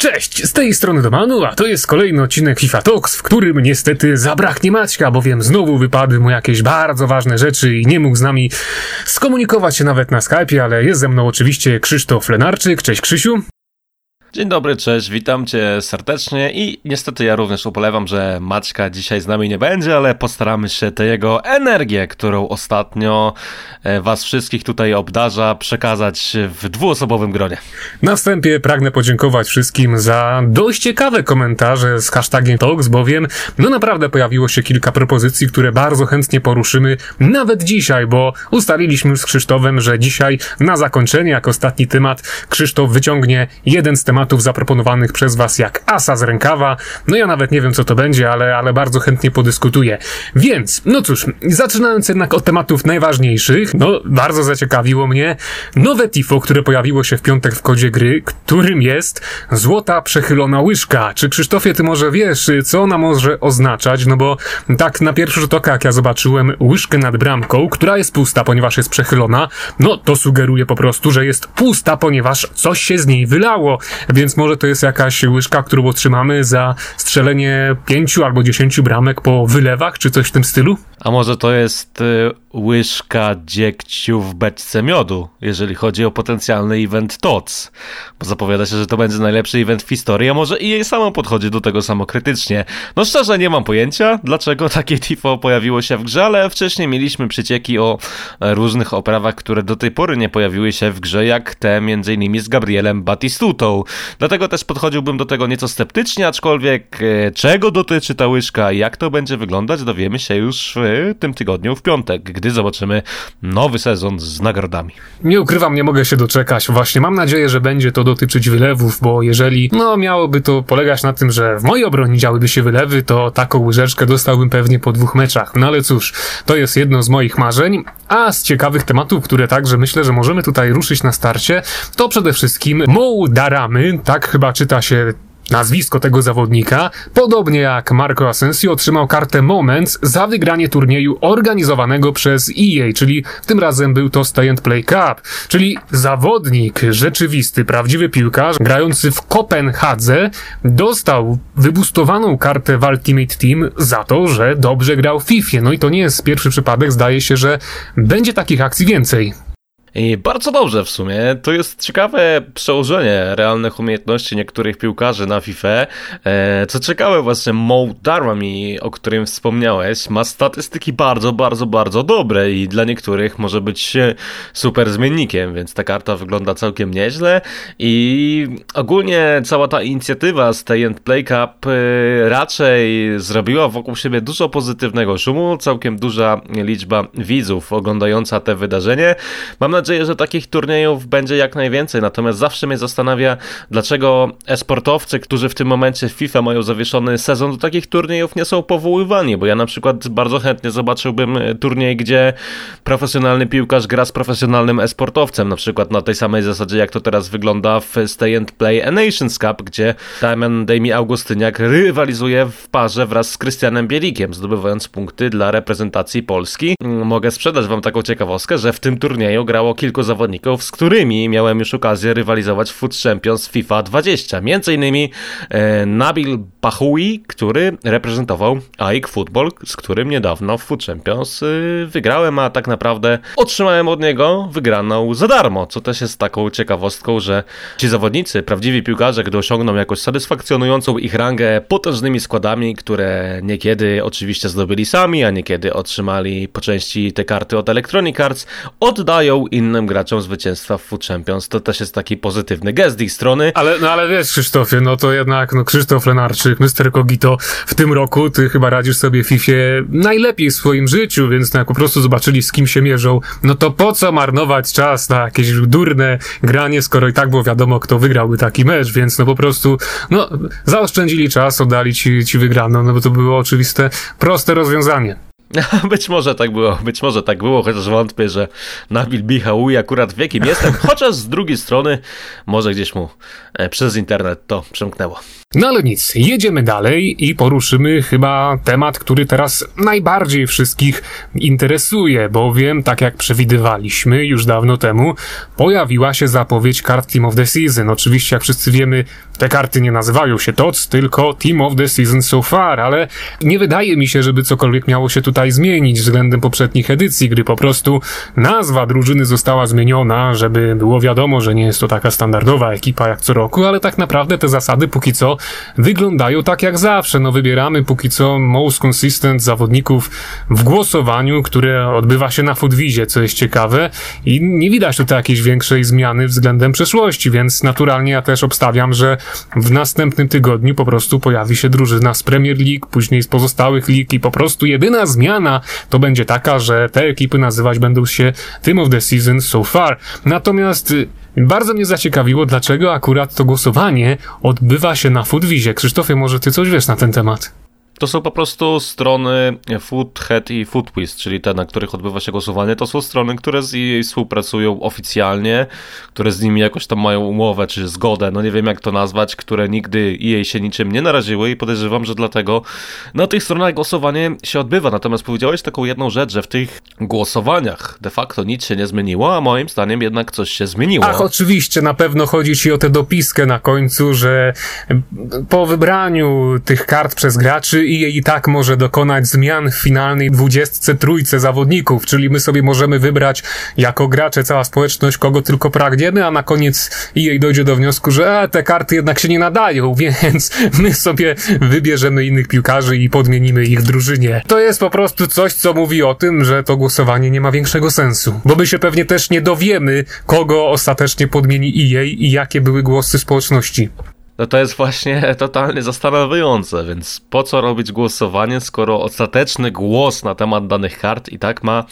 Cześć, z tej strony Domanu, a to jest kolejny odcinek FIFA Talks, w którym niestety zabraknie Maćka, bowiem znowu wypadły mu jakieś bardzo ważne rzeczy i nie mógł z nami skomunikować się nawet na Skype'ie, ale jest ze mną oczywiście Krzysztof Lenarczyk. Cześć Krzysiu. Dzień dobry, cześć, witam cię serdecznie i niestety ja również upolewam, że Maćka dzisiaj z nami nie będzie, ale postaramy się tę jego energię, którą ostatnio e, was wszystkich tutaj obdarza, przekazać w dwuosobowym gronie. Na wstępie pragnę podziękować wszystkim za dość ciekawe komentarze z hashtagiem Talks, bowiem no naprawdę pojawiło się kilka propozycji, które bardzo chętnie poruszymy nawet dzisiaj, bo ustaliliśmy już z Krzysztofem, że dzisiaj na zakończenie, jak ostatni temat, Krzysztof wyciągnie jeden z tematów tematów zaproponowanych przez Was jak asa z rękawa. No ja nawet nie wiem, co to będzie, ale, ale bardzo chętnie podyskutuję. Więc, no cóż, zaczynając jednak od tematów najważniejszych, no bardzo zaciekawiło mnie nowe tifo, które pojawiło się w piątek w kodzie gry, którym jest złota przechylona łyżka. Czy Krzysztofie, ty może wiesz, co ona może oznaczać? No bo tak na pierwszy rzut oka, jak ja zobaczyłem łyżkę nad bramką, która jest pusta, ponieważ jest przechylona, no to sugeruje po prostu, że jest pusta, ponieważ coś się z niej wylało więc może to jest jakaś łyżka, którą otrzymamy za strzelenie pięciu albo dziesięciu bramek po wylewach, czy coś w tym stylu? A może to jest y, łyżka dziegciu w beczce miodu, jeżeli chodzi o potencjalny event TOC. Bo zapowiada się, że to będzie najlepszy event w historii, a może i jej samo podchodzi do tego samokrytycznie. No szczerze nie mam pojęcia, dlaczego takie tifo pojawiło się w grze, ale wcześniej mieliśmy przycieki o e, różnych oprawach, które do tej pory nie pojawiły się w grze, jak te między innymi z Gabrielem Batistutą. Dlatego też podchodziłbym do tego nieco sceptycznie, aczkolwiek e, czego dotyczy ta łyżka i jak to będzie wyglądać, dowiemy się już w tym tygodniu w piątek, gdy zobaczymy nowy sezon z nagrodami. Nie ukrywam, nie mogę się doczekać. Właśnie mam nadzieję, że będzie to dotyczyć wylewów, bo jeżeli no miałoby to polegać na tym, że w mojej obronie działyby się wylewy, to taką łyżeczkę dostałbym pewnie po dwóch meczach. No ale cóż, to jest jedno z moich marzeń. A z ciekawych tematów, które także myślę, że możemy tutaj ruszyć na starcie, to przede wszystkim Mo Daramy, tak chyba czyta się Nazwisko tego zawodnika, podobnie jak Marco Asensio, otrzymał kartę Moments za wygranie turnieju organizowanego przez EA, czyli tym razem był to Stay and Play Cup, czyli zawodnik, rzeczywisty, prawdziwy piłkarz, grający w Kopenhadze, dostał wybustowaną kartę w Ultimate Team za to, że dobrze grał w FIFA. No i to nie jest pierwszy przypadek, zdaje się, że będzie takich akcji więcej. I bardzo dobrze w sumie. To jest ciekawe przełożenie realnych umiejętności niektórych piłkarzy na FIFA. E, co ciekawe, właśnie Mo Darwami, o którym wspomniałeś, ma statystyki bardzo, bardzo, bardzo dobre i dla niektórych może być super zmiennikiem, więc ta karta wygląda całkiem nieźle i ogólnie cała ta inicjatywa Stay and Play Cup e, raczej zrobiła wokół siebie dużo pozytywnego szumu, całkiem duża liczba widzów oglądająca te wydarzenie. Mam nadzieję, nadzieję, że takich turniejów będzie jak najwięcej, natomiast zawsze mnie zastanawia, dlaczego esportowcy, którzy w tym momencie w FIFA mają zawieszony sezon, do takich turniejów nie są powoływani, bo ja na przykład bardzo chętnie zobaczyłbym e, turniej, gdzie profesjonalny piłkarz gra z profesjonalnym esportowcem, na przykład na tej samej zasadzie, jak to teraz wygląda w Stay and Play a Nations Cup, gdzie Damian Demi Augustyniak rywalizuje w parze wraz z Krystianem Bielikiem, zdobywając punkty dla reprezentacji Polski. Mm, mogę sprzedać wam taką ciekawostkę, że w tym turnieju grało kilku zawodników, z którymi miałem już okazję rywalizować w Foot Champions FIFA 20. Między innymi e, Nabil Bahoui, który reprezentował AIK Football, z którym niedawno w Foot Champions e, wygrałem, a tak naprawdę otrzymałem od niego wygraną za darmo, co też jest taką ciekawostką, że ci zawodnicy, prawdziwi piłkarze, gdy osiągną jakoś satysfakcjonującą ich rangę potężnymi składami, które niekiedy oczywiście zdobyli sami, a niekiedy otrzymali po części te karty od Electronic Arts, oddają innym graczom zwycięstwa w Food Champions. To też jest taki pozytywny gest ich strony. Ale, no ale wiesz Krzysztofie, no to jednak no Krzysztof Lenarczyk, Mr. Kogito w tym roku ty chyba radzisz sobie FIFA najlepiej w swoim życiu, więc no jak po prostu zobaczyli z kim się mierzą, no to po co marnować czas na jakieś durne granie, skoro i tak było wiadomo kto wygrałby taki mecz, więc no po prostu no zaoszczędzili czas, oddali ci, ci wygraną, no bo to było oczywiste, proste rozwiązanie. Być może tak było, być może tak było, chociaż wątpię, że Nabil Bihaui akurat w jakim jestem, chociaż z drugiej strony może gdzieś mu e, przez internet to przemknęło. No ale nic, jedziemy dalej i poruszymy chyba temat, który teraz najbardziej wszystkich interesuje, bowiem, tak jak przewidywaliśmy już dawno temu, pojawiła się zapowiedź kart Team of the Season. Oczywiście, jak wszyscy wiemy, te karty nie nazywają się TOC, tylko Team of the Season so far, ale nie wydaje mi się, żeby cokolwiek miało się tutaj zmienić względem poprzednich edycji, gdy po prostu nazwa drużyny została zmieniona, żeby było wiadomo, że nie jest to taka standardowa ekipa jak co roku, ale tak naprawdę te zasady póki co wyglądają tak jak zawsze. No wybieramy póki co most consistent zawodników w głosowaniu, które odbywa się na Foodwizie, co jest ciekawe i nie widać tutaj jakiejś większej zmiany względem przeszłości, więc naturalnie ja też obstawiam, że w następnym tygodniu po prostu pojawi się drużyna z Premier League, później z pozostałych lig i po prostu jedyna zmiana to będzie taka, że te ekipy nazywać będą się Team of the Season so far. Natomiast y, bardzo mnie zaciekawiło, dlaczego akurat to głosowanie odbywa się na Foodwizie. Krzysztofie, może ty coś wiesz na ten temat? To są po prostu strony Foodhead i Foodquiz, czyli te, na których odbywa się głosowanie. To są strony, które z jej współpracują oficjalnie, które z nimi jakoś tam mają umowę czy zgodę, no nie wiem jak to nazwać, które nigdy jej się niczym nie naraziły i podejrzewam, że dlatego na tych stronach głosowanie się odbywa. Natomiast powiedziałeś taką jedną rzecz, że w tych głosowaniach de facto nic się nie zmieniło, a moim zdaniem jednak coś się zmieniło. Ach, oczywiście, na pewno chodzi ci o tę dopiskę na końcu, że po wybraniu tych kart przez graczy EA i tak może dokonać zmian w finalnej dwudziestce trójce zawodników, czyli my sobie możemy wybrać jako gracze, cała społeczność, kogo tylko pragniemy, a na koniec EA dojdzie do wniosku, że a, te karty jednak się nie nadają, więc my sobie wybierzemy innych piłkarzy i podmienimy ich w drużynie. To jest po prostu coś, co mówi o tym, że to głosowanie nie ma większego sensu. Bo my się pewnie też nie dowiemy, kogo ostatecznie podmieni EA i jakie były głosy społeczności. No to jest właśnie totalnie zastanawiające, więc po co robić głosowanie, skoro ostateczny głos na temat danych kart i tak ma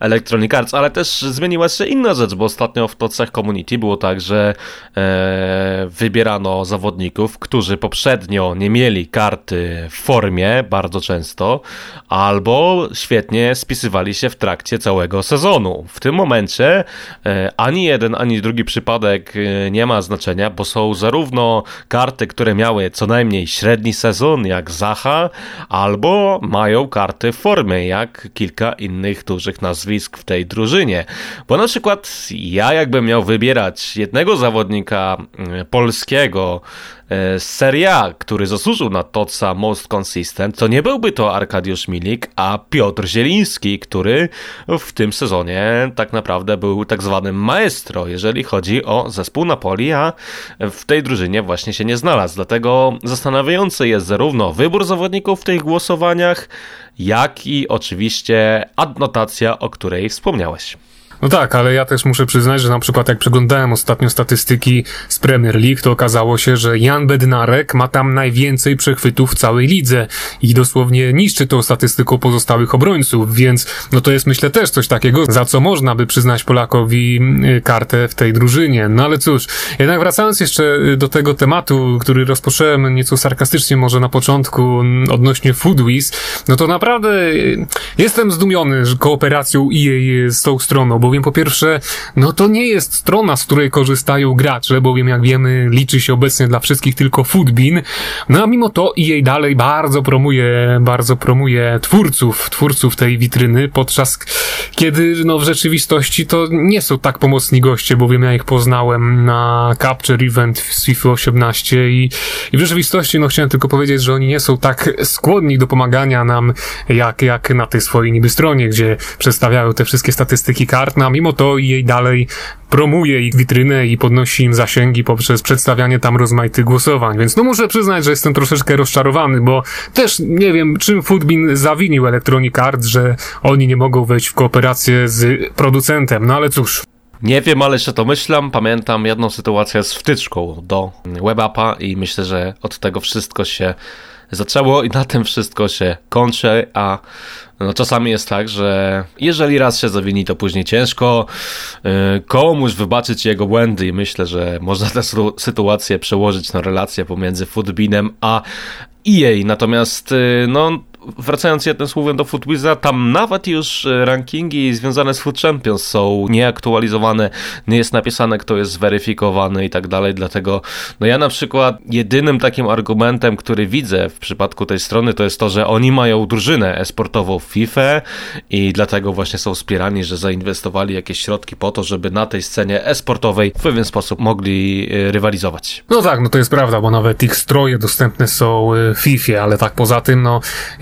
Electronic Arts, ale też zmieniła się inna rzecz, bo ostatnio w tocach community było tak, że e, wybierano zawodników, którzy poprzednio nie mieli karty w formie bardzo często, albo świetnie spisywali się w trakcie całego sezonu. W tym momencie e, ani jeden, ani drugi przypadek e, nie ma znaczenia, bo są zarówno karty, które miały co najmniej średni sezon, jak Zaha, albo mają karty w formie, jak kilka innych dużych nazwisk w tej drużynie. Bo na przykład ja jakbym miał wybierać jednego zawodnika mm, polskiego, E, Serie A, który zasłużył na Toca Most Consistent, to nie byłby to Arkadiusz Milik, a Piotr Zieliński, który w tym sezonie tak naprawdę był tak zwanym maestro, jeżeli chodzi o zespół Napoli, a w tej drużynie właśnie się nie znalazł. Dlatego zastanawiający jest zarówno wybór zawodników w tych głosowaniach, jak i oczywiście adnotacja, o której wspomniałeś. No tak, ale ja też muszę przyznać, że na przykład jak przeglądałem ostatnio statystyki z Premier League, to okazało się, że Jan Bednarek ma tam najwięcej przechwytów w całej lidze i dosłownie niszczy tą statystyką pozostałych obrońców, więc no to jest myślę też coś takiego, za co można by przyznać Polakowi y, kartę w tej drużynie. No ale cóż, jednak wracając jeszcze y, do tego tematu, który rozpocząłem nieco sarkastycznie może na początku odnośnie Foodwiz, no to naprawdę y, jestem zdumiony kooperacją EA z tą stroną, bo bowiem po pierwsze, no to nie jest strona, z której korzystają gracze, bowiem jak wiemy, liczy się obecnie dla wszystkich tylko Foodbin, no a mimo to EA dalej bardzo promuje, bardzo promuje twórców, twórców tej witryny, podczas kiedy, no w rzeczywistości to nie są tak pomocni goście, bowiem ja ich poznałem na Capture Event w FIFA 18 i, i w rzeczywistości, no chciałem tylko powiedzieć, że oni nie są tak skłonni do pomagania nam, jak, jak na tej swojej niby stronie, gdzie przedstawiają te wszystkie statystyki kart, mimo to jej dalej promuje ich witrynę i podnosi im zasięgi poprzez przedstawianie tam rozmaitych głosowań. Więc no muszę przyznać, że jestem troszeczkę rozczarowany, bo też nie wiem, czym Foodbin zawinił Electronic Arts, że oni nie mogą wejść w kooperację z producentem. No ale cóż, nie wiem, ale jeszcze to myślam. Pamiętam jedną sytuację z wtyczką do WebAppa i myślę, że od tego wszystko się zaczęło i na tym wszystko się kończy, a no czasami jest tak, że jeżeli raz się zawini, to później ciężko yy, komuś wybaczyć jego błędy i myślę, że można tę sytuację przełożyć na relację pomiędzy Foodbinem a EA. Natomiast yy, no wracając jednym słowem do Footwiza, tam nawet już e, rankingi związane z Foot Champions są nieaktualizowane, nie jest napisane, kto jest zweryfikowany i tak dalej, dlatego no ja na przykład jedynym takim argumentem, który widzę w przypadku tej strony, to jest to, że oni mają drużynę esportową w FIFA i dlatego właśnie są wspierani, że zainwestowali jakieś środki po to, żeby na tej scenie esportowej w pewien sposób mogli e, rywalizować. No tak, no to jest prawda, bo nawet ich stroje dostępne są e, w FIFA, ale tak poza tym, no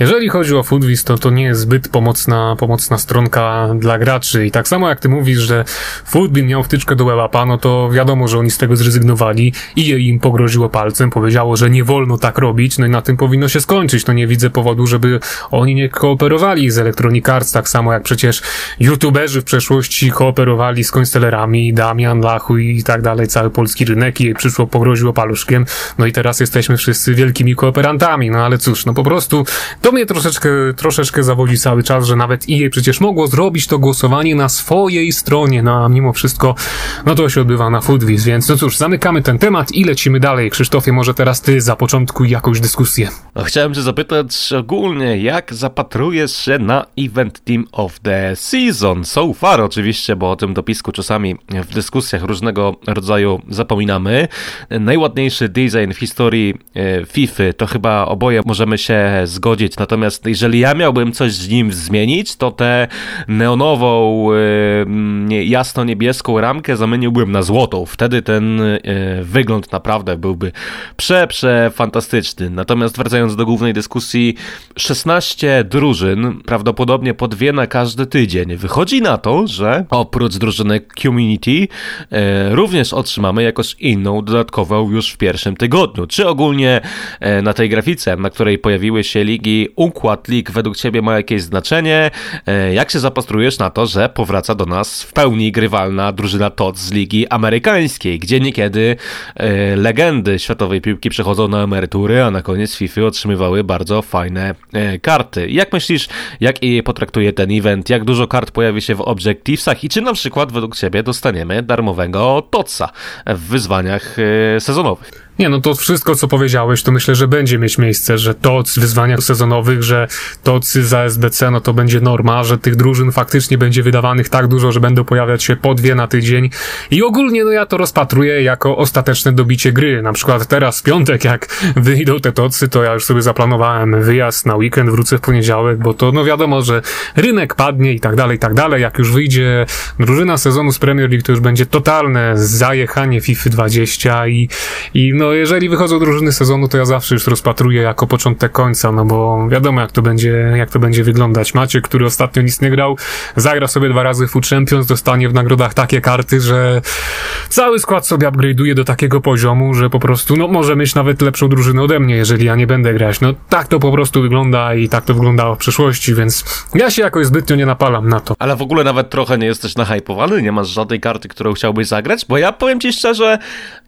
jeżeli chodzi o Foodwiz, to to nie jest zbyt pomocna, pomocna stronka dla graczy. I tak samo jak ty mówisz, że Foodbin miał wtyczkę do WebAppa, no to wiadomo, że oni z tego zrezygnowali i im pogroziło palcem, powiedziało, że nie wolno tak robić, no i na tym powinno się skończyć, no nie widzę powodu, żeby oni nie kooperowali z Electronic Arts, tak samo jak przecież youtuberzy w przeszłości kooperowali z Constellerami, Damian, Lachu i tak dalej, cały polski rynek i jej przyszło pogroziło paluszkiem, no i teraz jesteśmy wszyscy wielkimi kooperantami, no ale cóż, no po prostu to troszeczkę, troszeczkę zawodzi cały czas, że nawet EA przecież mogło zrobić to głosowanie na swojej stronie, no a mimo wszystko, no to się odbywa na Foodwiz, więc no cóż, zamykamy ten temat i lecimy dalej. Krzysztofie, może teraz ty zapoczątkuj jakąś dyskusję. No, chciałem cię zapytać ogólnie, jak zapatrujesz się na Event Team of the Season? So far oczywiście, bo o tym dopisku czasami w dyskusjach różnego rodzaju zapominamy. Najładniejszy design w historii e, FIFA to chyba oboje możemy się zgodzić, natomiast jeżeli ja miałbym coś z nim zmienić, to tę neonową, jasno-niebieską ramkę zamieniłbym na złotą. Wtedy ten e, wygląd naprawdę byłby prze, prze fantastyczny. Natomiast wracając do głównej dyskusji, 16 drużyn, prawdopodobnie po dwie na każdy tydzień. Wychodzi na to, że oprócz drużyny Community e, również otrzymamy jakoś inną, dodatkową już w pierwszym tygodniu. Czy ogólnie e, na tej grafice, na której pojawiły się ligi, układ lig według Ciebie ma jakieś znaczenie? E, jak się zapatrujesz na to, że powraca do nas w pełni grywalna drużyna TOT z ligi amerykańskiej, gdzie niekiedy e, legendy światowej piłki przechodzą na emerytury, a na koniec FIFA otrzymywały bardzo fajne e, karty. Jak myślisz, jak EA potraktuje ten event? Jak dużo kart pojawi się w Objectivesach i czy na przykład według Ciebie dostaniemy darmowego TOTSa w wyzwaniach sezonowych? Nie, no to wszystko, co powiedziałeś, to myślę, że będzie mieć miejsce, że to w wyzwaniach sezonowych, że tocy za SBC, no to będzie norma, że tych drużyn faktycznie będzie wydawanych tak dużo, że będą pojawiać się po dwie na tydzień i ogólnie, no ja to rozpatruję jako ostateczne dobicie gry. Na przykład teraz w piątek, jak wyjdą te tocy, to ja już sobie zaplanowałem wyjazd na weekend, wrócę w poniedziałek, bo to, no wiadomo, że rynek padnie i tak dalej, i tak dalej. Jak już wyjdzie drużyna sezonu z Premier League, to już będzie totalne zajechanie FIFA 20 i, i no jeżeli wychodzą drużyny sezonu, to ja zawsze już rozpatruję jako początek końca, no bo wiadomo jak to będzie, jak to będzie wyglądać. Macie, który ostatnio nic nie grał, zagra sobie dwa razy Food Champions, dostanie w nagrodach takie karty, że cały skład sobie upgrade'uje do takiego poziomu, że po prostu, no może mieć nawet lepszą drużynę ode mnie, jeżeli ja nie będę grać. No tak to po prostu wygląda i tak to wyglądało w przeszłości, więc ja się jakoś zbytnio nie napalam na to. Ale w ogóle nawet trochę nie jesteś nahypowany, nie masz żadnej karty, którą chciałbyś zagrać, bo ja powiem ci szczerze,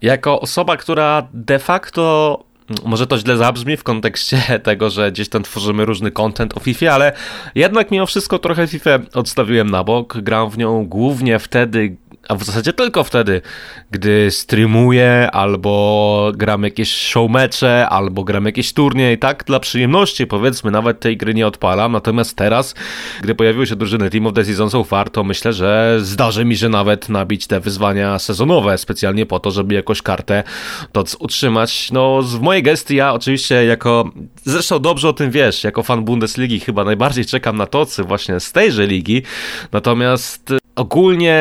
jako osoba, która de facto może to źle zabrzmi w kontekście tego, że gdzieś tam tworzymy różny content o FIFA, ale jednak mimo wszystko trochę FIFA odstawiłem na bok. Gram w nią głównie wtedy, a w zasadzie tylko wtedy, gdy streamuję, albo gram jakieś showmecze, albo gram jakieś turniej, tak dla przyjemności powiedzmy, nawet tej gry nie odpalam, natomiast teraz, gdy pojawiły się drużyny Team of the Season so far, to myślę, że zdarzy mi się nawet nabić te wyzwania sezonowe, specjalnie po to, żeby jakąś kartę TOC utrzymać. No, w mojej gestii ja oczywiście jako, zresztą dobrze o tym wiesz, jako fan Bundesligi chyba najbardziej czekam na tocy właśnie z tejże ligi, natomiast Ogólnie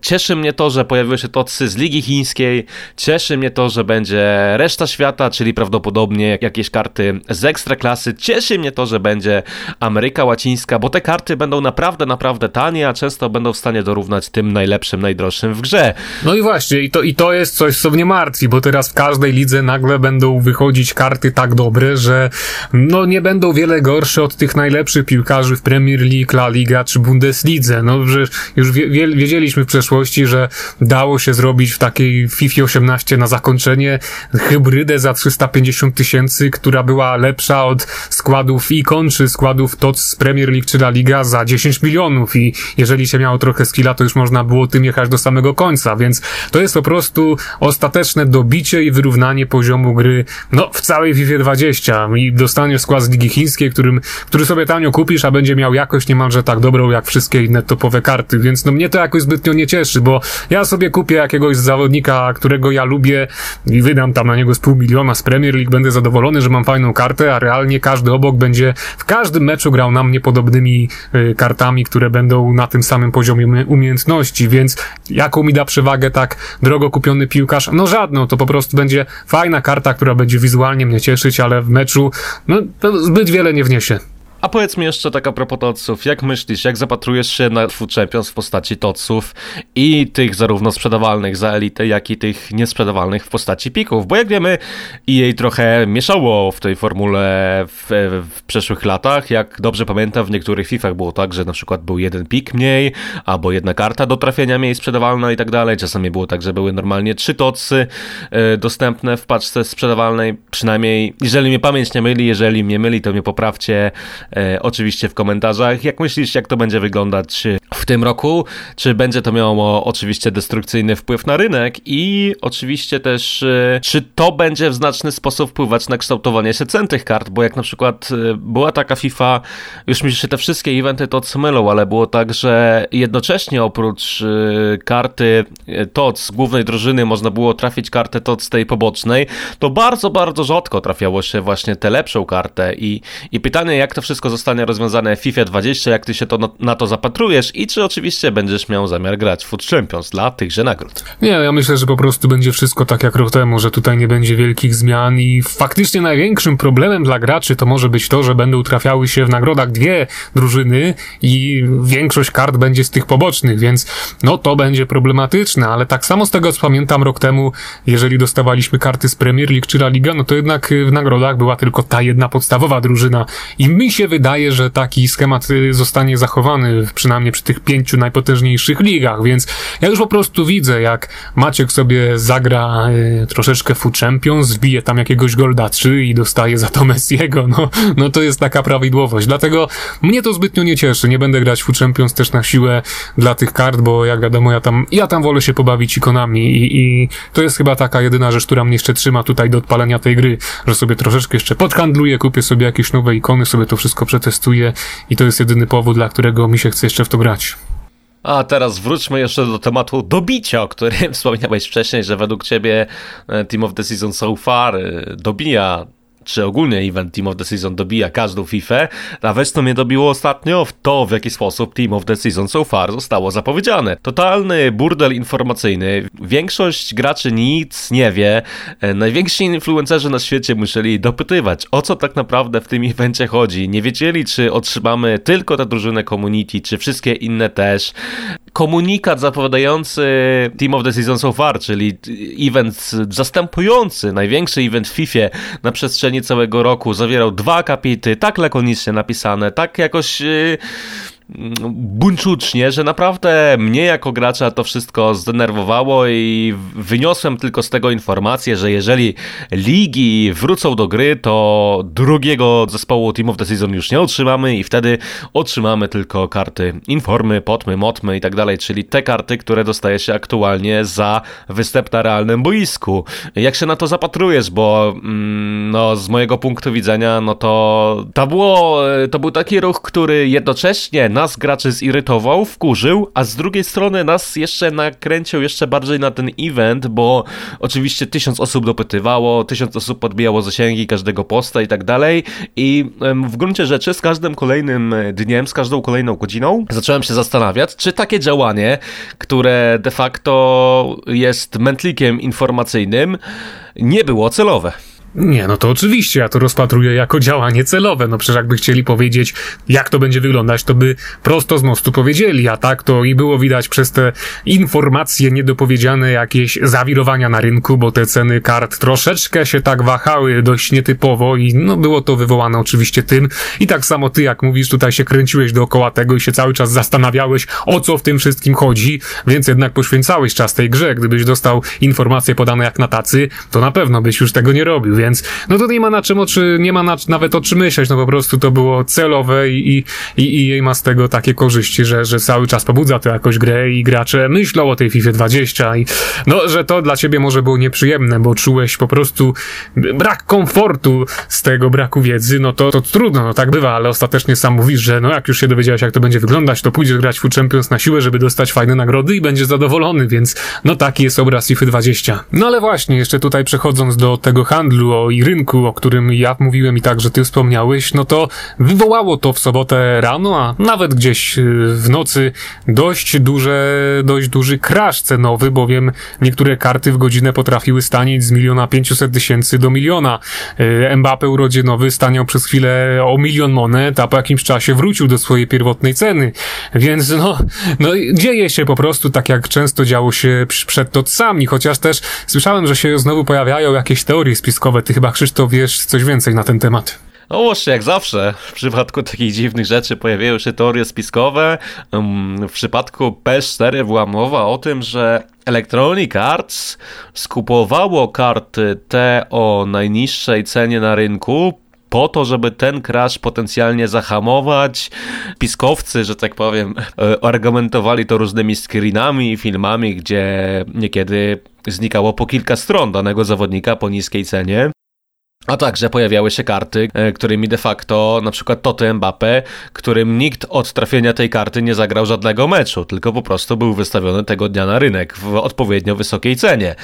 cieszy mnie to, że pojawiły się tocy z Ligi Chińskiej, cieszy mnie to, że będzie reszta świata, czyli prawdopodobnie jakieś karty z ekstraklasy, cieszy mnie to, że będzie Ameryka Łacińska, bo te karty będą naprawdę, naprawdę tanie, a często będą w stanie dorównać tym najlepszym, najdroższym w grze. No i właśnie, i to, i to jest coś, co mnie martwi, bo teraz w każdej lidze nagle będą wychodzić karty tak dobre, że no nie będą wiele gorsze od tych najlepszych piłkarzy w Premier League, La Liga czy Bundeslidze. No, że już wie wiedzieliśmy w przeszłości, że dało się zrobić w takiej FIFA 18 na zakończenie hybrydę za 350 tysięcy, która była lepsza od składów Icon czy składów TOTS z Premier League czy La Liga za 10 milionów. I jeżeli się miało trochę skilla, to już można było tym jechać do samego końca, więc to jest po prostu ostateczne dobicie i wyrównanie poziomu gry, no, w całej FIFA 20 i dostaniesz skład z Ligi Chińskiej, którym, który sobie tanio kupisz, a będzie miał jakość niemalże tak dobrą jak wszystkie inne topowe karty, więc no mnie to jakoś zbytnio nie cieszy, bo ja sobie kupię jakiegoś zawodnika, którego ja lubię i wydam tam na niego z pół miliona z Premier League, będę zadowolony, że mam fajną kartę, a realnie każdy obok będzie w każdym meczu grał na mnie podobnymi y, kartami, które będą na tym samym poziomie umiejętności, więc jaką mi da przewagę tak drogo kupiony piłkarz? No żadną, to po prostu będzie fajna karta, która będzie wizualnie mnie cieszyć, ale w meczu no, zbyt wiele nie wniesie. A powiedz mi jeszcze tak a propos toców, jak myślisz, jak zapatrujesz się na Food Champions w postaci toców i tych zarówno sprzedawalnych za elitę, jak i tych niesprzedawalnych w postaci pików? Bo jak wiemy, jej trochę mieszało w tej formule w, w przeszłych latach. Jak dobrze pamiętam, w niektórych FIFach było tak, że na przykład był jeden pik mniej, albo jedna karta do trafienia mniej sprzedawalna i tak dalej. Czasami było tak, że były normalnie trzy tocy y, dostępne w paczce sprzedawalnej. Przynajmniej, jeżeli mnie pamięć nie myli, jeżeli mnie myli, to mnie poprawcie e, oczywiście w komentarzach. Jak myślisz, jak to będzie wyglądać w tym roku? Czy będzie to miało oczywiście destrukcyjny wpływ na rynek i oczywiście też, e, czy to będzie w znaczny sposób wpływać na kształtowanie się cen tych kart? Bo jak na przykład e, była taka FIFA, już mi się te wszystkie eventy to mylą, ale było tak, że jednocześnie oprócz e, karty TOC głównej drużyny można było trafić kartę TOC tej pobocznej, to bardzo, bardzo rzadko trafiało się właśnie tę lepszą kartę i, i pytanie, jak to wszystko wszystko zostanie rozwiązane w FIFA 20, jak ty się to na to zapatrujesz i czy oczywiście będziesz miał zamiar grać w Food Champions dla tychże nagród. Nie, ja myślę, że po prostu będzie wszystko tak jak rok temu, że tutaj nie będzie wielkich zmian i faktycznie największym problemem dla graczy to może być to, że będą trafiały się w nagrodach dwie drużyny i większość kart będzie z tych pobocznych, więc no to będzie problematyczne, ale tak samo z tego co pamiętam rok temu, jeżeli dostawaliśmy karty z Premier League czy La Liga, no to jednak w nagrodach była tylko ta jedna podstawowa drużyna i mi się wydaje, że taki schemat y, zostanie zachowany przynajmniej przy tych pięciu najpotężniejszych ligach, więc ja już po prostu widzę, jak Maciek sobie zagra y, troszeczkę Food Champions, wbije tam jakiegoś Golda 3 i dostaje za to Messiego, no, no to jest taka prawidłowość. Dlatego mnie to zbytnio nie cieszy. Nie będę grać Food Champions też na siłę dla tych kart, bo jak wiadomo, ja tam, ja tam wolę się pobawić ikonami i, i to jest chyba taka jedyna rzecz, która mnie jeszcze trzyma tutaj do odpalenia tej gry, że sobie troszeczkę jeszcze podhandluję, kupię sobie jakieś nowe ikony, sobie to wszystko wszystko przetestuję i to jest jedyny powód, dla którego mi się chce jeszcze w to grać. A teraz wróćmy jeszcze do tematu dobicia, o którym wspomniałeś wcześniej, że według ciebie e, Team of the Season so far e, dobija czy ogólnie event Team of the Season dobija każdą FIFA, nawet to mnie dobiło ostatnio w to, w jaki sposób Team of the Season so far zostało zapowiedziane. Totalny burdel informacyjny, większość graczy nic nie wie, e, najwięksi influencerzy na świecie musieli dopytywać, o co tak naprawdę w tym evencie chodzi. Nie wiedzieli, czy otrzymamy tylko tę drużynę community, czy wszystkie inne też. Komunikat zapowiadający Team of the Season so far, czyli event zastępujący największy event w FIFA na przestrzeni całego roku zawierał dwa akapity, tak lakonicznie napisane, tak jakoś... Buńczucznie, że naprawdę mnie jako gracza to wszystko zdenerwowało i wyniosłem tylko z tego informację, że jeżeli ligi wrócą do gry, to drugiego zespołu Team of the Season już nie otrzymamy i wtedy otrzymamy tylko karty informy, potmy, motmy i tak dalej, czyli te karty, które dostaje się aktualnie za występ na realnym boisku. Jak się na to zapatrujesz, bo mm, no z mojego punktu widzenia, no to to było, to był taki ruch, który jednocześnie nas graczy zirytował, wkurzył, a z drugiej strony nas jeszcze nakręcił jeszcze bardziej na ten event, bo oczywiście tysiąc osób dopytywało, tysiąc osób podbijało zasięgi każdego posta i tak dalej i w gruncie rzeczy z każdym kolejnym dniem, z każdą kolejną godziną zacząłem się zastanawiać, czy takie działanie, które de facto jest mętlikiem informacyjnym, nie było celowe. Nie, no to oczywiście, ja to rozpatruję jako działanie celowe. No przecież jakby chcieli powiedzieć, jak to będzie wyglądać, to by prosto z mostu powiedzieli, a tak to i było widać przez te informacje niedopowiedziane jakieś zawirowania na rynku, bo te ceny kart troszeczkę się tak wahały dość nietypowo i no było to wywołane oczywiście tym. I tak samo ty, jak mówisz, tutaj się kręciłeś dookoła tego i się cały czas zastanawiałeś, o co w tym wszystkim chodzi, więc jednak poświęcałeś czas tej grze. Gdybyś dostał informacje podane jak na tacy, to na pewno byś już tego nie robił, więc no to nie ma na czym oczy, nie ma na, nawet o czym myśleć, no po prostu to było celowe i, i, i jej ma z tego takie korzyści, że, że cały czas pobudza to jakoś grę i gracze myślą o tej FIFA 20 i no, że to dla ciebie może było nieprzyjemne, bo czułeś po prostu brak komfortu z tego braku wiedzy, no to, to trudno, no tak bywa, ale ostatecznie sam mówisz, że no jak już się dowiedziałeś, jak to będzie wyglądać, to pójdziesz grać Food Champions na siłę, żeby dostać fajne nagrody i będziesz zadowolony, więc no taki jest obraz FIFA 20. No ale właśnie, jeszcze tutaj przechodząc do tego handlu i rynku, o którym ja mówiłem i także ty wspomniałeś, no to wywołało to w sobotę rano, a nawet gdzieś y, w nocy dość duże, dość duży crash cenowy, bowiem niektóre karty w godzinę potrafiły stanieć z miliona pięciuset tysięcy do miliona. Y, Mbappe urodzinowy staniał przez chwilę o milion monet, a po jakimś czasie wrócił do swojej pierwotnej ceny. Więc no, no dzieje się po prostu tak, jak często działo się przed tocami, chociaż też słyszałem, że się znowu pojawiają jakieś teorie spiskowe. Ty chyba, Krzysztof, wiesz coś więcej na ten temat. No właśnie, jak zawsze, w przypadku takich dziwnych rzeczy pojawiają się teorie spiskowe. W przypadku PS4 była mowa o tym, że Electronic Arts skupowało karty te o najniższej cenie na rynku po to, żeby ten crash potencjalnie zahamować. Piskowcy, że tak powiem, e, argumentowali to różnymi screenami, filmami, gdzie niekiedy znikało po kilka stron danego zawodnika po niskiej cenie. A także pojawiały się karty, e, którymi de facto, na przykład Toty Mbappe, którym nikt od trafienia tej karty nie zagrał żadnego meczu, tylko po prostu był wystawiony tego dnia na rynek w odpowiednio wysokiej cenie.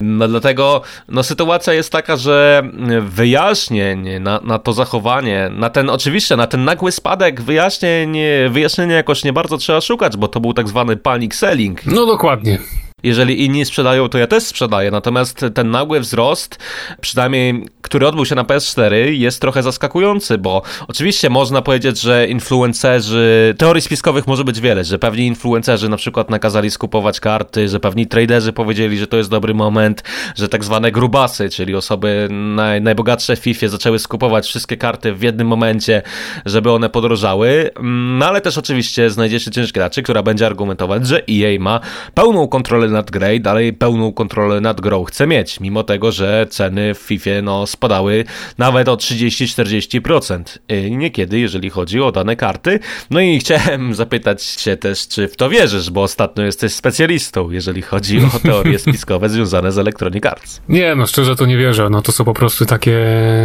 No dlatego, no sytuacja jest taka, że wyjaśnień na, na to zachowanie, na ten, oczywiście, na ten nagły spadek wyjaśnień, wyjaśnienia jakoś nie bardzo trzeba szukać, bo to był tak zwany panic selling. No dokładnie jeżeli inni sprzedają, to ja też sprzedaję. Natomiast ten nagły wzrost, przynajmniej który odbył się na PS4, jest trochę zaskakujący, bo oczywiście można powiedzieć, że influencerzy, teorii spiskowych może być wiele, że pewni influencerzy na przykład nakazali skupować karty, że pewni traderzy powiedzieli, że to jest dobry moment, że tak zwane grubasy, czyli osoby naj, najbogatsze w FIFA zaczęły skupować wszystkie karty w jednym momencie, żeby one podrożały. No ale też oczywiście znajdzie się część graczy, która będzie argumentować, że EA ma pełną kontrolę kontrolę nad grę i dalej pełną kontrolę nad grą chce mieć, mimo tego, że ceny w FIFA no, spadały nawet o 30-40%. Niekiedy, jeżeli chodzi o dane karty. No i chciałem zapytać się też, czy w to wierzysz, bo ostatnio jesteś specjalistą, jeżeli chodzi o teorie spiskowe związane z Electronic Arts. Nie, no szczerze to nie wierzę. No to są po prostu takie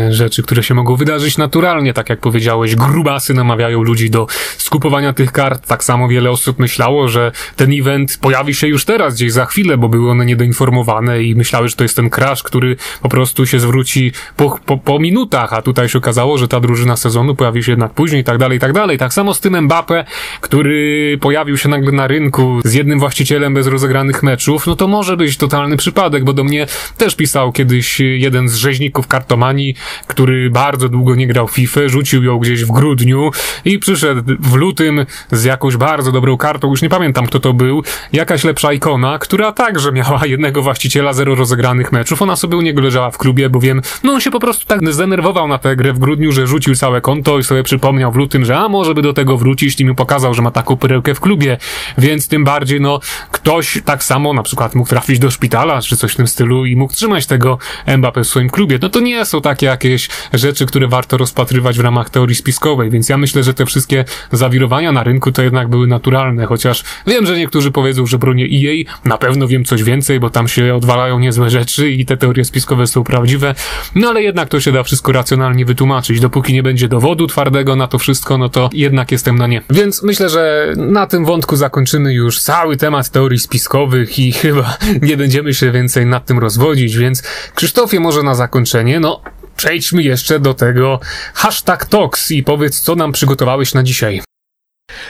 rzeczy, które się mogą wydarzyć naturalnie, tak jak powiedziałeś. Grubasy namawiają ludzi do skupowania tych kart. Tak samo wiele osób myślało, że ten event pojawi się już teraz gdzieś za chwilę, bo były one niedoinformowane i myślały, że to jest ten crash, który po prostu się zwróci po, po, po minutach, a tutaj się okazało, że ta drużyna sezonu pojawi się jednak później i tak dalej, i tak dalej. Tak samo z tym Mbappe, który pojawił się nagle na rynku z jednym właścicielem bez rozegranych meczów, no to może być totalny przypadek, bo do mnie też pisał kiedyś jeden z rzeźników kartomanii, który bardzo długo nie grał FIFA, rzucił ją gdzieś w grudniu i przyszedł w lutym z jakąś bardzo dobrą kartą, już nie pamiętam kto to był, jakaś lepsza ikona, która także miała jednego właściciela, zero rozegranych meczów. Ona sobie u niego leżała w klubie, bowiem no on się po prostu tak zdenerwował na tę grę w grudniu, że rzucił całe konto i sobie przypomniał w lutym, że a może by do tego wrócić i mi pokazał, że ma taką perełkę w klubie, więc tym bardziej no ktoś tak samo na przykład mógł trafić do szpitala czy coś w tym stylu i mógł trzymać tego Mbappé w swoim klubie. No to nie są takie jakieś rzeczy, które warto rozpatrywać w ramach teorii spiskowej, więc ja myślę, że te wszystkie zawirowania na rynku to jednak były naturalne, chociaż wiem, że niektórzy powiedzą, że bronię EA, na pewno wiem coś więcej, bo tam się odwalają niezłe rzeczy i te teorie spiskowe są prawdziwe, no ale jednak to się da wszystko racjonalnie wytłumaczyć. Dopóki nie będzie dowodu twardego na to wszystko, no to jednak jestem na nie. Więc myślę, że na tym wątku zakończymy już cały temat teorii spiskowych i chyba nie będziemy się więcej nad tym rozwodzić, więc Krzysztofie może na zakończenie, no przejdźmy jeszcze do tego hashtag Tox i powiedz, co nam przygotowałeś na dzisiaj.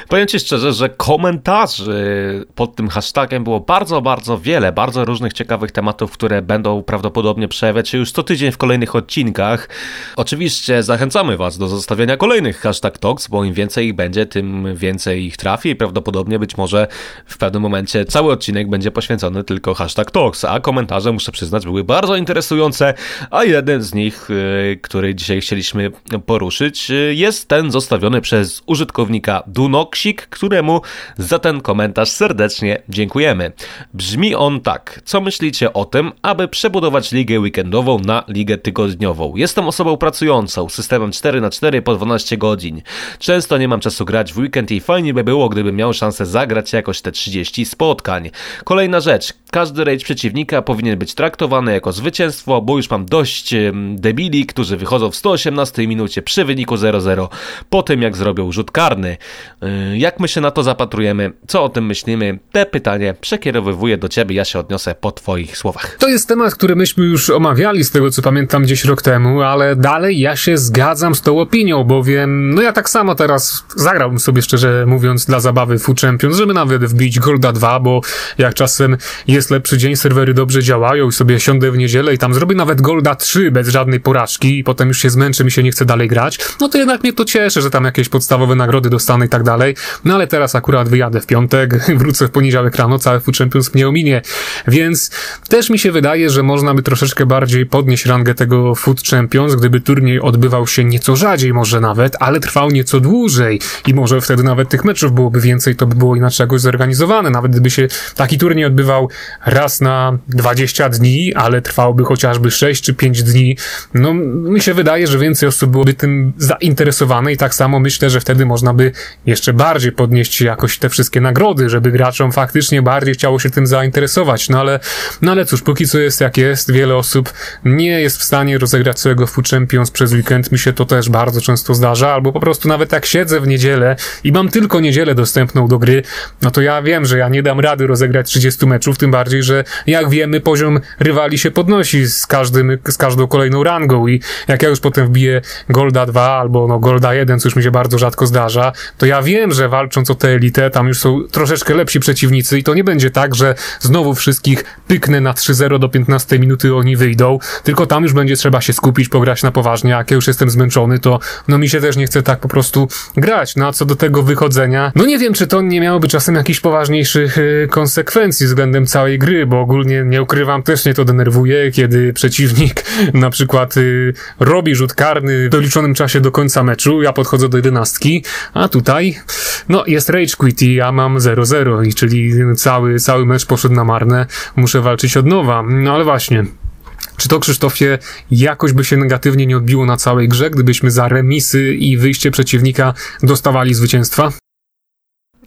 Powiem Ci szczerze, że komentarzy pod tym hashtagiem było bardzo, bardzo wiele, bardzo różnych ciekawych tematów, które będą prawdopodobnie przejawiać się już co tydzień w kolejnych odcinkach. Oczywiście zachęcamy Was do zostawiania kolejnych hashtag talks, bo im więcej ich będzie, tym więcej ich trafi i prawdopodobnie być może w pewnym momencie cały odcinek będzie poświęcony tylko hashtag talks, a komentarze, muszę przyznać, były bardzo interesujące, a jeden z nich, y, który dzisiaj chcieliśmy poruszyć, y, jest ten zostawiony przez użytkownika Dunoksik, któremu za ten komentarz serdecznie dziękujemy. Brzmi on tak. Co myślicie o tym, aby przebudować ligę weekendową na ligę tygodniową? Jestem osobą pracującą, systemem 4 na 4 po 12 godzin. Często nie mam czasu grać w weekend i fajnie by było, gdybym miał szansę zagrać jakoś te 30 spotkań. Kolejna rzecz. Każdy raid przeciwnika powinien być traktowany jako zwycięstwo, bo już mam dość debili, którzy wychodzą w 118 minucie przy wyniku 0-0 po tym jak zrobią rzut karny. Y, jak my się na to zapatrujemy? Co o tym myślimy? Te pytanie przekierowywuję do ciebie, ja się odniosę po twoich słowach. To jest temat, który myśmy już omawiali z tego co pamiętam gdzieś rok temu, ale dalej ja się zgadzam z tą opinią, bowiem no ja tak samo teraz zagrałbym sobie szczerze mówiąc dla zabawy Food Champions, żeby nawet wbić Golda 2, bo jak czasem jest lepszy dzień, serwery dobrze działają i sobie siądę w niedzielę i tam zrobię nawet Golda 3 bez żadnej porażki i potem już się zmęczę, mi się nie chce dalej grać, no to jednak mnie to cieszy, że tam jakieś podstawowe nagrody dostanę i tak dalej. No ale teraz akurat wyjadę w piątek, wrócę w poniedziałek rano, cały Food Champions mnie ominie. Więc też mi się wydaje, że można by troszeczkę bardziej podnieść rangę tego Food Champions, gdyby turniej odbywał się nieco rzadziej może nawet, ale trwał nieco dłużej i może wtedy nawet tych meczów byłoby więcej, to by było inaczej jakoś zorganizowane. Nawet gdyby się taki turniej odbywał raz na 20 dni, ale trwałby chociażby 6 czy 5 dni, no mi się wydaje, że więcej osób byłoby tym zainteresowane i tak samo myślę, że wtedy można by jeszcze bardziej podnieść jakoś te wszystkie nagrody, żeby graczom faktycznie bardziej chciało się tym zainteresować. No ale, no ale cóż, póki co jest jak jest, wiele osób nie jest w stanie rozegrać swojego Food Champions przez weekend. Mi się to też bardzo często zdarza, albo po prostu nawet jak siedzę w niedzielę i mam tylko niedzielę dostępną do gry, no to ja wiem, że ja nie dam rady rozegrać 30 meczów, tym bardziej, że jak wiemy, poziom rywali się podnosi z każdym, z każdą kolejną rangą i jak ja już potem wbiję Golda 2 albo no Golda 1, co już mi się bardzo rzadko zdarza, to ja wiem, że walcząc o tę elitę, tam już są troszeczkę lepsi przeciwnicy i to nie będzie tak, że znowu wszystkich pyknę na 3-0 do 15 minuty oni wyjdą, tylko tam już będzie trzeba się skupić, pograć na poważnie, jak ja już jestem zmęczony, to no mi się też nie chce tak po prostu grać. No a co do tego wychodzenia, no nie wiem, czy to nie miałoby czasem jakichś poważniejszych y, konsekwencji względem całej gry, bo ogólnie nie ukrywam, też mnie to denerwuje, kiedy przeciwnik na przykład y, robi rzut karny w doliczonym czasie do końca meczu, ja podchodzę do jedenastki, a tutaj no jest rage quit i ja mam 0-0 i czyli cały, cały mecz poszedł na marne, muszę walczyć od nowa. No ale właśnie, czy to, Krzysztofie, jakoś by się negatywnie nie odbiło na całej grze, gdybyśmy za remisy i wyjście przeciwnika dostawali zwycięstwa?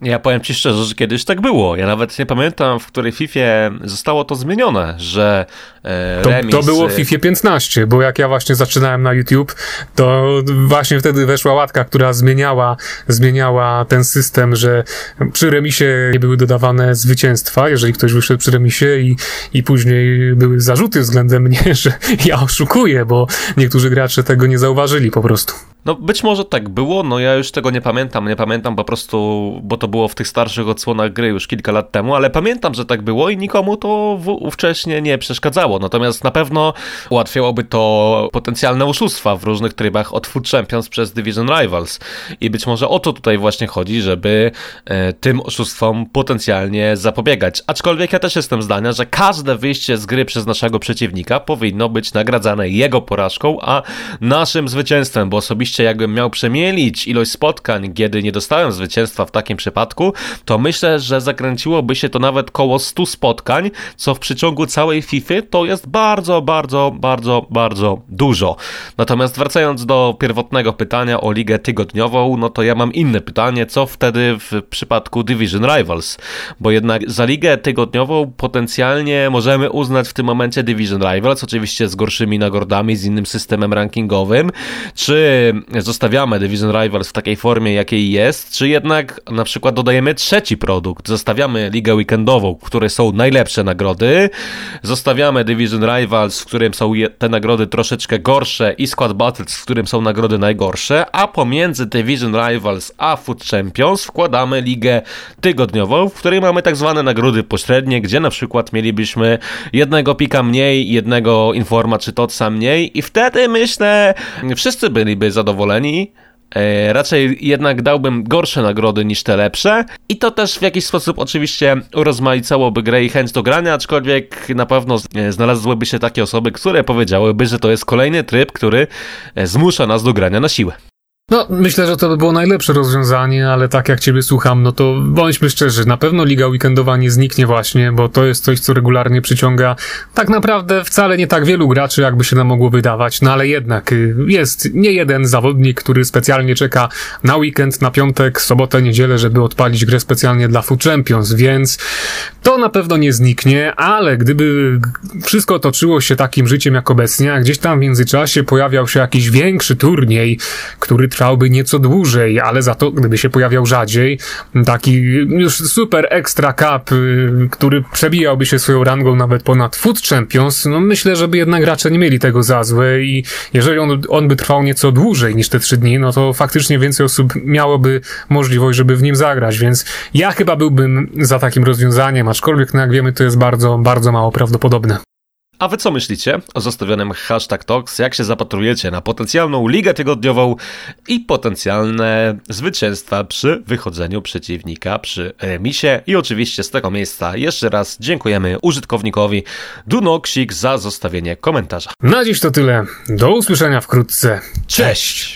Ja powiem ci szczerze, że kiedyś tak było. Ja nawet nie pamiętam, w której FIFA zostało to zmienione, że e, to, remis... to było w FIFA 15, bo jak ja właśnie zaczynałem na YouTube, to właśnie wtedy weszła łatka, która zmieniała, zmieniała ten system, że przy remisie nie były dodawane zwycięstwa, jeżeli ktoś wyszedł przy remisie i, i później były zarzuty względem mnie, że ja oszukuję, bo niektórzy gracze tego nie zauważyli po prostu. No być może tak było, no ja już tego nie pamiętam, nie pamiętam po prostu, bo to było w tych starszych odsłonach gry już kilka lat temu, ale pamiętam, że tak było i nikomu to wcześniej nie przeszkadzało. Natomiast na pewno ułatwiałoby to potencjalne oszustwa w różnych trybach od Food Champions przez Division Rivals. I być może o to tutaj właśnie chodzi, żeby e, tym oszustwom potencjalnie zapobiegać. Aczkolwiek ja też jestem zdania, że każde wyjście z gry przez naszego przeciwnika powinno być nagradzane jego porażką, a naszym zwycięstwem, bo osobiście jakbym miał przemielić ilość spotkań, kiedy nie dostałem zwycięstwa w takim przypadku, to myślę, że zakręciłoby się to nawet koło 100 spotkań, co w przeciągu całej FIFA to jest bardzo, bardzo, bardzo, bardzo dużo. Natomiast wracając do pierwotnego pytania o ligę tygodniową, no to ja mam inne pytanie, co wtedy w przypadku Division Rivals, bo jednak za ligę tygodniową potencjalnie możemy uznać w tym momencie Division Rivals, oczywiście z gorszymi nagrodami, z innym systemem rankingowym, czy zostawiamy Division Rivals w takiej formie, jakiej jest, czy jednak na przykład dodajemy trzeci produkt, zostawiamy Ligę Weekendową, w której są najlepsze nagrody, zostawiamy Division Rivals, w którym są te nagrody troszeczkę gorsze i Squad Battles, w którym są nagrody najgorsze, a pomiędzy Division Rivals a Food Champions wkładamy ligę tygodniową, w której mamy tak zwane nagrody pośrednie, gdzie na przykład mielibyśmy jednego pika mniej, jednego informa czy totsa mniej i wtedy myślę, wszyscy byliby zadowoleni. E, raczej jednak dałbym gorsze nagrody niż te lepsze i to też w jakiś sposób oczywiście urozmaicałoby grę i chęć do grania, aczkolwiek na pewno e, znalazłyby się takie osoby, które powiedziałyby, że to jest kolejny tryb, który e, zmusza nas do grania na siłę. No, myślę, że to by było najlepsze rozwiązanie, ale tak jak ciebie słucham, no to bądźmy szczerzy, na pewno liga weekendowa nie zniknie właśnie, bo to jest coś, co regularnie przyciąga tak naprawdę wcale nie tak wielu graczy, jakby się nam mogło wydawać, no ale jednak y, jest nie jeden zawodnik, który specjalnie czeka na weekend, na piątek, sobotę, niedzielę, żeby odpalić grę specjalnie dla Food Champions, więc to na pewno nie zniknie, ale gdyby wszystko toczyło się takim życiem jak obecnie, a gdzieś tam w międzyczasie pojawiał się jakiś większy turniej, który trwałby nieco dłużej, ale za to, gdyby się pojawiał rzadziej, taki już super extra cup, y, który przebijałby się swoją rangą nawet ponad Food Champions, no myślę, żeby jednak gracze nie mieli tego za złe i jeżeli on, on by trwał nieco dłużej niż te trzy dni, no to faktycznie więcej osób miałoby możliwość, żeby w nim zagrać, więc ja chyba byłbym za takim rozwiązaniem, aczkolwiek, no jak wiemy, to jest bardzo, bardzo mało prawdopodobne. A wy co myślicie o zostawionym hashtag Talks? Jak się zapatrujecie na potencjalną ligę tygodniową i potencjalne zwycięstwa przy wychodzeniu przeciwnika przy remisie? I oczywiście z tego miejsca jeszcze raz dziękujemy użytkownikowi Dunoksik za zostawienie komentarza. Na dziś to tyle. Do usłyszenia wkrótce. Cześć!